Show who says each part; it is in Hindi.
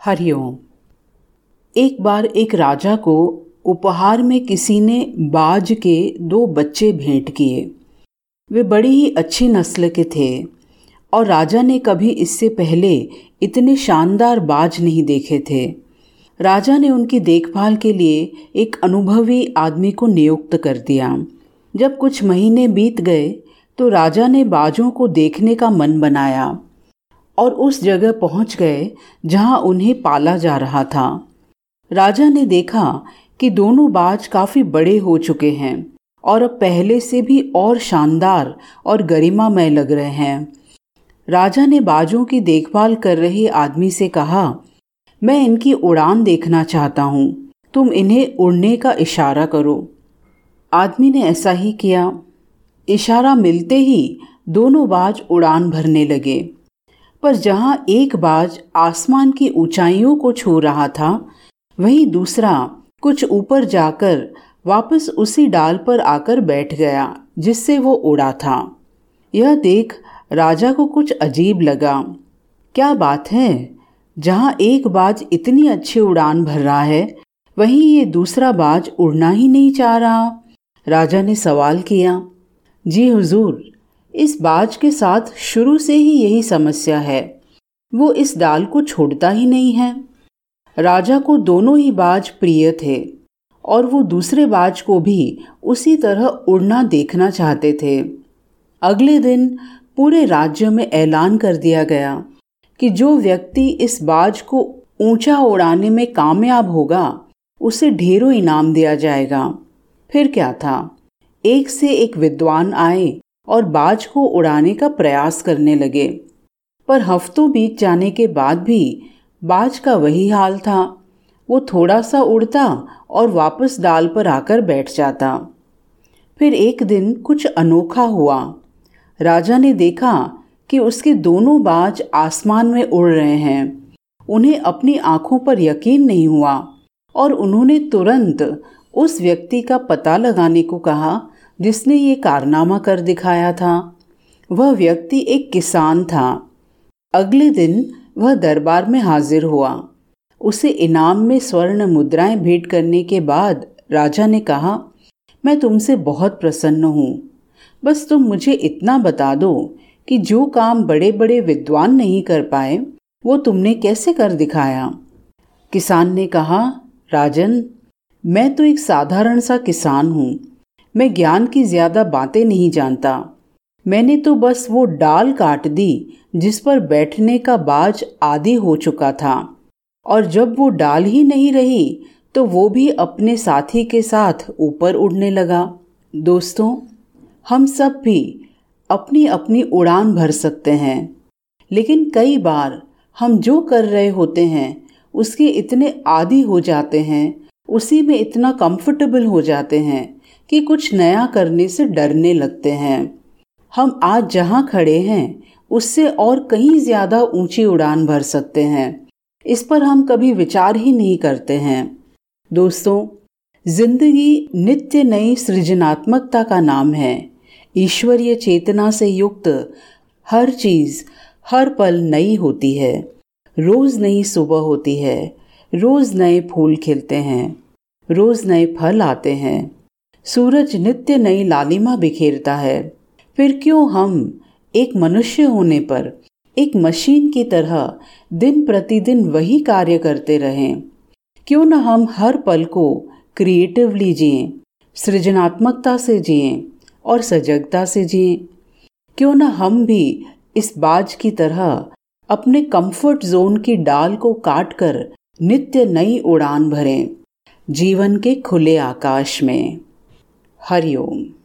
Speaker 1: हरिओम एक बार एक राजा को उपहार में किसी ने बाज के दो बच्चे भेंट किए। वे बड़ी ही अच्छी नस्ल के थे और राजा ने कभी इससे पहले इतने शानदार बाज नहीं देखे थे। राजा ने उनकी देखभाल के लिए एक अनुभवी आदमी को नियुक्त कर दिया। जब कुछ महीने बीत गए तो राजा ने बाजों को देखने का मन बनाया। और उस जगह पहुँच गए जहाँ उन्हें पाला जा रहा था। राजा ने देखा कि दोनों बाज काफ़ी बड़े हो चुके हैं और अब पहले से भी और शानदार और गरिमामय लग रहे हैं। राजा ने बाजों की देखभाल कर रहे आदमी से कहा, मैं इनकी उड़ान देखना चाहता हूँ। तुम इन्हें उड़ने का इशारा करो। आदमी ने ऐसा ही किया। इशारा मिलते ही दोनों बाज उड़ान भरने लगे। पर जहाँ एक बाज आसमान की ऊंचाइयों को छू रहा था, वहीं दूसरा कुछ ऊपर जाकर वापस उसी डाल पर आकर बैठ गया, जिससे वो उड़ा था। यह देख राजा को कुछ अजीब लगा। क्या बात है? जहाँ एक बाज इतनी अच्छी उड़ान भर रहा है, वहीं ये दूसरा बाज उड़ना ही नहीं चाह रहा। राजा ने सवाल किया, जी हुजूर इस बाज के साथ शुरू से ही यही समस्या है। वो इस डाल को छोड़ता ही नहीं है। राजा को दोनों ही बाज प्रिय थे और वो दूसरे बाज को भी उसी तरह उड़ना देखना चाहते थे। अगले दिन पूरे राज्य में ऐलान कर दिया गया कि जो व्यक्ति इस बाज को ऊँचा उड़ाने में कामयाब होगा, उसे ढेरों इनाम दिया जाएगा। फिर क्या था? एक से एक विद्वान आए और बाज को उड़ाने का प्रयास करने लगे। पर हफ्तों बीत जाने के बाद भी बाज का वही हाल था। वो थोड़ा सा उड़ता और वापस डाल पर आकर बैठ जाता। फिर एक दिन कुछ अनोखा हुआ। राजा ने देखा कि उसके दोनों बाज आसमान में उड़ रहे हैं। उन्हें अपनी आँखों पर यकीन नहीं हुआ और उन्होंने तुरंत उस व्यक्ति का पता लगाने को कहा जिसने ये कारनामा कर दिखाया था, वह व्यक्ति एक किसान था। अगले दिन वह दरबार में हाजिर हुआ। उसे इनाम में स्वर्ण मुद्राएँ भेंट करने के बाद राजा ने कहा, मैं तुमसे बहुत प्रसन्न हूँ। बस तुम मुझे इतना बता दो कि जो काम बड़े बड़े विद्वान नहीं कर पाए, वो तुमने कैसे कर दिखाया? किसान ने कहा, राजन, मैं तो एक साधारण सा किसान हूँ। मैं ज्ञान की ज़्यादा बातें नहीं जानता। मैंने तो बस वो डाल काट दी, जिस पर बैठने का बाज आदि हो चुका था। और जब वो डाल ही नहीं रही तो वो भी अपने साथी के साथ ऊपर उड़ने लगा। दोस्तों, हम सब भी अपनी अपनी उड़ान भर सकते हैं। लेकिन कई बार हम जो कर रहे होते हैं, उसके इतने आदि हो जाते हैं, उसी में इतना कंफर्टेबल हो जाते हैं। कि कुछ नया करने से डरने लगते हैं। हम आज जहाँ खड़े हैं, उससे और कहीं ज़्यादा ऊँची उड़ान भर सकते हैं। इस पर हम कभी विचार ही नहीं करते हैं। दोस्तों, ज़िंदगी नित्य नई सृजनात्मकता का नाम है। ईश्वरीय चेतना से युक्त हर चीज़, हर पल नई होती है। रोज नई सुबह होती है। रोज नए फूल खिलते हैं। रोज नए फल आते हैं। सूरज नित्य नई लालिमा बिखेरता है। फिर क्यों हम एक मनुष्य होने पर, एक मशीन की तरह दिन प्रतिदिन वही कार्य करते रहें? क्यों न हम हर पल को क्रिएटिवली जिए, सृजनात्मकता से जिए और सजगता से जिए? क्यों न हम भी इस बाज की तरह अपने कंफर्ट जोन की डाल को काटकर नित्य नई उड़ान भरें, जीवन के खुले आकाश में? हरिओम।